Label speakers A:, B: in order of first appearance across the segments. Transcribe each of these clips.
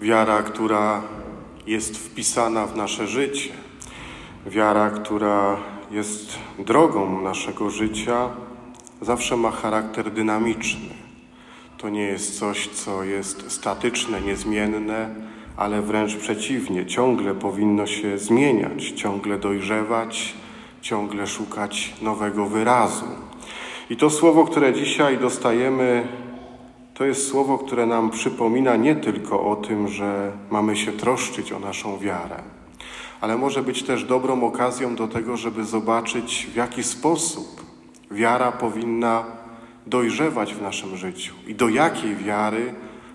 A: Wiara, która jest wpisana w nasze życie, wiara, która jest drogą naszego życia, zawsze ma charakter dynamiczny. To nie jest coś, co jest statyczne, niezmienne, ale wręcz przeciwnie, ciągle powinno się zmieniać, ciągle dojrzewać, ciągle szukać nowego wyrazu. I to słowo, które dzisiaj dostajemy, to jest słowo, które nam przypomina nie tylko o tym, że mamy się troszczyć o naszą wiarę, ale może być też dobrą okazją do tego, żeby zobaczyć, w jaki sposób wiara powinna dojrzewać w naszym życiu i do jakiej wiary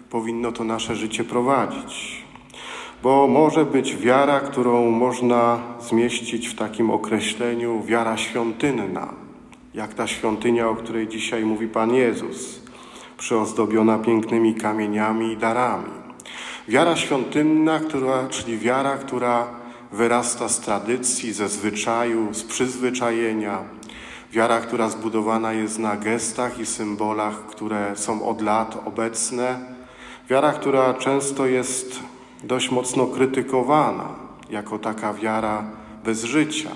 A: powinno to nasze życie prowadzić. Bo może być wiara, którą można zmieścić w takim określeniu wiara świątynna, jak ta świątynia, o której dzisiaj mówi Pan Jezus, przyozdobiona pięknymi kamieniami i darami. Wiara świątynna, która, czyli wiara, która wyrasta z tradycji, ze zwyczaju, z przyzwyczajenia. Wiara, która zbudowana jest na gestach i symbolach, które są od lat obecne. Wiara, która często jest dość mocno krytykowana jako taka wiara bez życia.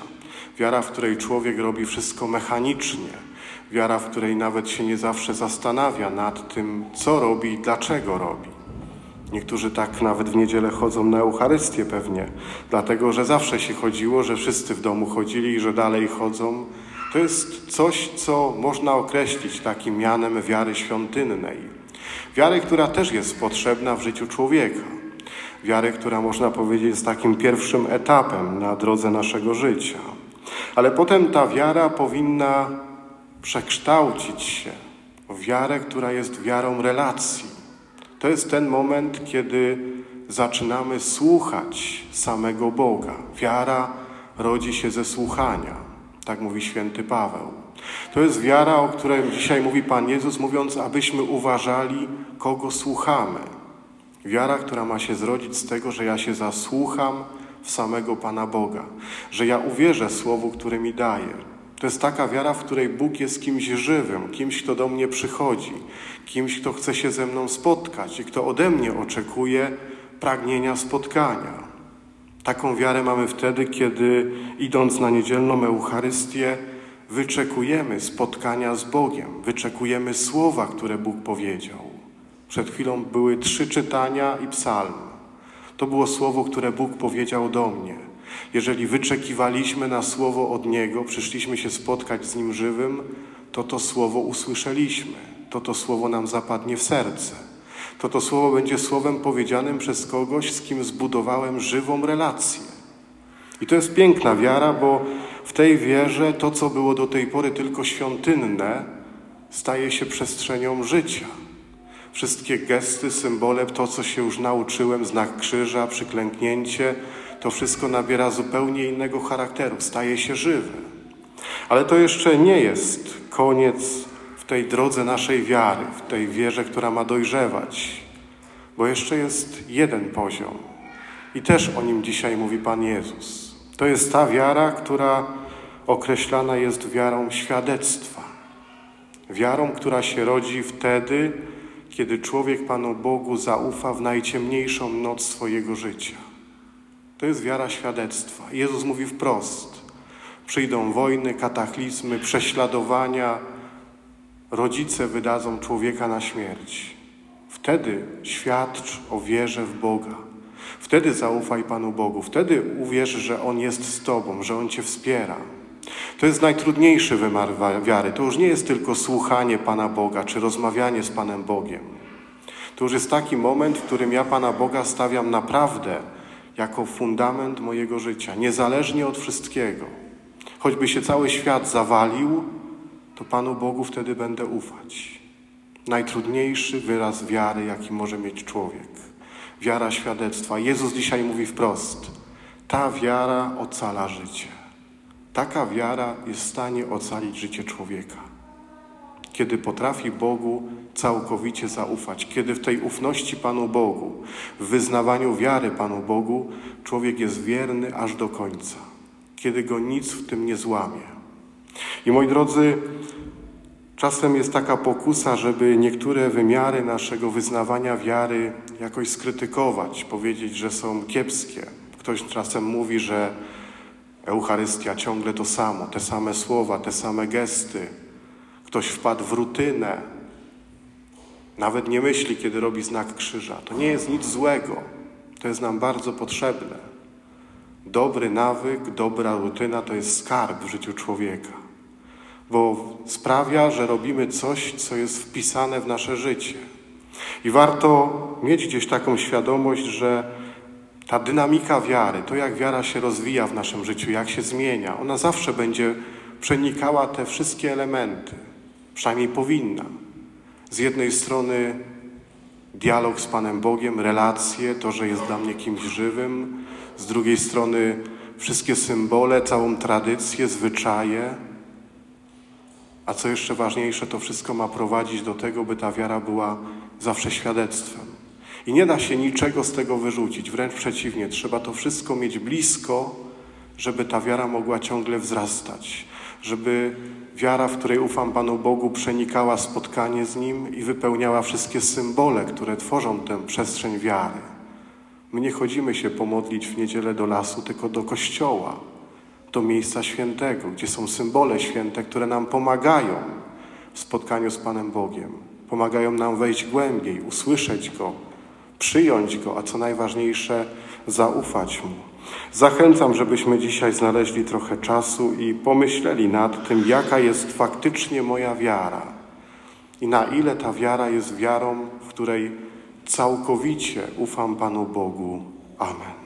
A: Wiara, w której człowiek robi wszystko mechanicznie. Wiara, w której nawet się nie zawsze zastanawia nad tym, co robi i dlaczego robi. Niektórzy tak nawet w niedzielę chodzą na Eucharystię pewnie, dlatego że zawsze się chodziło, że wszyscy w domu chodzili i że dalej chodzą. To jest coś, co można określić takim mianem wiary świątynnej. Wiary, która też jest potrzebna w życiu człowieka. Wiary, która można powiedzieć jest takim pierwszym etapem na drodze naszego życia. Ale potem ta wiara powinna przekształcić się w wiarę, która jest wiarą relacji. To jest ten moment, kiedy zaczynamy słuchać samego Boga. Wiara rodzi się ze słuchania, tak mówi święty Paweł. To jest wiara, o której dzisiaj mówi Pan Jezus, mówiąc, abyśmy uważali, kogo słuchamy. Wiara, która ma się zrodzić z tego, że ja się zasłucham w samego Pana Boga, że ja uwierzę Słowu, które mi daje. To jest taka wiara, w której Bóg jest kimś żywym, kimś, kto do mnie przychodzi, kimś, kto chce się ze mną spotkać i kto ode mnie oczekuje pragnienia spotkania. Taką wiarę mamy wtedy, kiedy idąc na niedzielną Eucharystię, wyczekujemy spotkania z Bogiem, wyczekujemy słowa, które Bóg powiedział. Przed chwilą były trzy czytania i psalm. To było słowo, które Bóg powiedział do mnie. Jeżeli wyczekiwaliśmy na słowo od Niego, przyszliśmy się spotkać z Nim żywym, to to słowo usłyszeliśmy, to to słowo nam zapadnie w serce. To to słowo będzie słowem powiedzianym przez kogoś, z kim zbudowałem żywą relację. I to jest piękna wiara, bo w tej wierze to, co było do tej pory tylko świątynne, staje się przestrzenią życia. Wszystkie gesty, symbole, to, co się już nauczyłem, znak krzyża, przyklęknięcie, to wszystko nabiera zupełnie innego charakteru, staje się żywe. Ale to jeszcze nie jest koniec w tej drodze naszej wiary, w tej wierze, która ma dojrzewać, bo jeszcze jest jeden poziom. I też o nim dzisiaj mówi Pan Jezus. To jest ta wiara, która określana jest wiarą świadectwa. Wiarą, która się rodzi wtedy, kiedy człowiek Panu Bogu zaufa w najciemniejszą noc swojego życia. To jest wiara świadectwa. Jezus mówi wprost: przyjdą wojny, kataklizmy, prześladowania, rodzice wydadzą człowieka na śmierć. Wtedy świadcz o wierze w Boga. Wtedy zaufaj Panu Bogu. Wtedy uwierz, że On jest z Tobą, że On Cię wspiera. To jest najtrudniejszy wymiar wiary. To już nie jest tylko słuchanie Pana Boga czy rozmawianie z Panem Bogiem. To już jest taki moment, w którym ja Pana Boga stawiam naprawdę jako fundament mojego życia, niezależnie od wszystkiego. Choćby się cały świat zawalił, to Panu Bogu wtedy będę ufać. Najtrudniejszy wyraz wiary, jaki może mieć człowiek. Wiara świadectwa. Jezus dzisiaj mówi wprost: ta wiara ocala życie. Taka wiara jest w stanie ocalić życie człowieka. Kiedy potrafi Bogu całkowicie zaufać, kiedy w tej ufności Panu Bogu, w wyznawaniu wiary Panu Bogu, człowiek jest wierny aż do końca, kiedy go nic w tym nie złamie. I moi drodzy, Czasem jest taka pokusa, żeby niektóre wymiary naszego wyznawania wiary jakoś skrytykować, powiedzieć, że są kiepskie. Ktoś czasem mówi, że Eucharystia ciągle to samo, te same słowa, te same gesty. Ktoś wpadł w rutynę, nawet nie myśli, kiedy robi znak krzyża. To nie jest nic złego, to jest nam bardzo potrzebne. Dobry nawyk, dobra rutyna to jest skarb w życiu człowieka bo sprawia, że robimy coś, co jest wpisane w nasze życie. I warto mieć gdzieś taką świadomość, że ta dynamika wiary, to jak wiara się rozwija w naszym życiu, jak się zmienia, ona zawsze będzie przenikała te wszystkie elementy. Przynajmniej powinna. Z jednej strony dialog z Panem Bogiem, relacje, to, że jest dla mnie kimś żywym. Z drugiej strony wszystkie symbole, całą tradycję, zwyczaje, a co jeszcze ważniejsze, to wszystko ma prowadzić do tego, by ta wiara była zawsze świadectwem. I nie da się niczego z tego wyrzucić, wręcz przeciwnie, trzeba to wszystko mieć blisko, żeby ta wiara mogła ciągle wzrastać, żeby wiara, w której ufam Panu Bogu, przenikała spotkanie z Nim i wypełniała wszystkie symbole, które tworzą tę przestrzeń wiary. My nie chodzimy się pomodlić w niedzielę do lasu, tylko do kościoła do miejsca świętego, gdzie są symbole święte, które nam pomagają w spotkaniu z Panem Bogiem. Pomagają nam wejść głębiej, usłyszeć Go, przyjąć Go, a co najważniejsze, zaufać Mu. Zachęcam, żebyśmy dzisiaj znaleźli trochę czasu i pomyśleli nad tym, jaka jest faktycznie moja wiara i na ile ta wiara jest wiarą, w której całkowicie ufam Panu Bogu. Amen.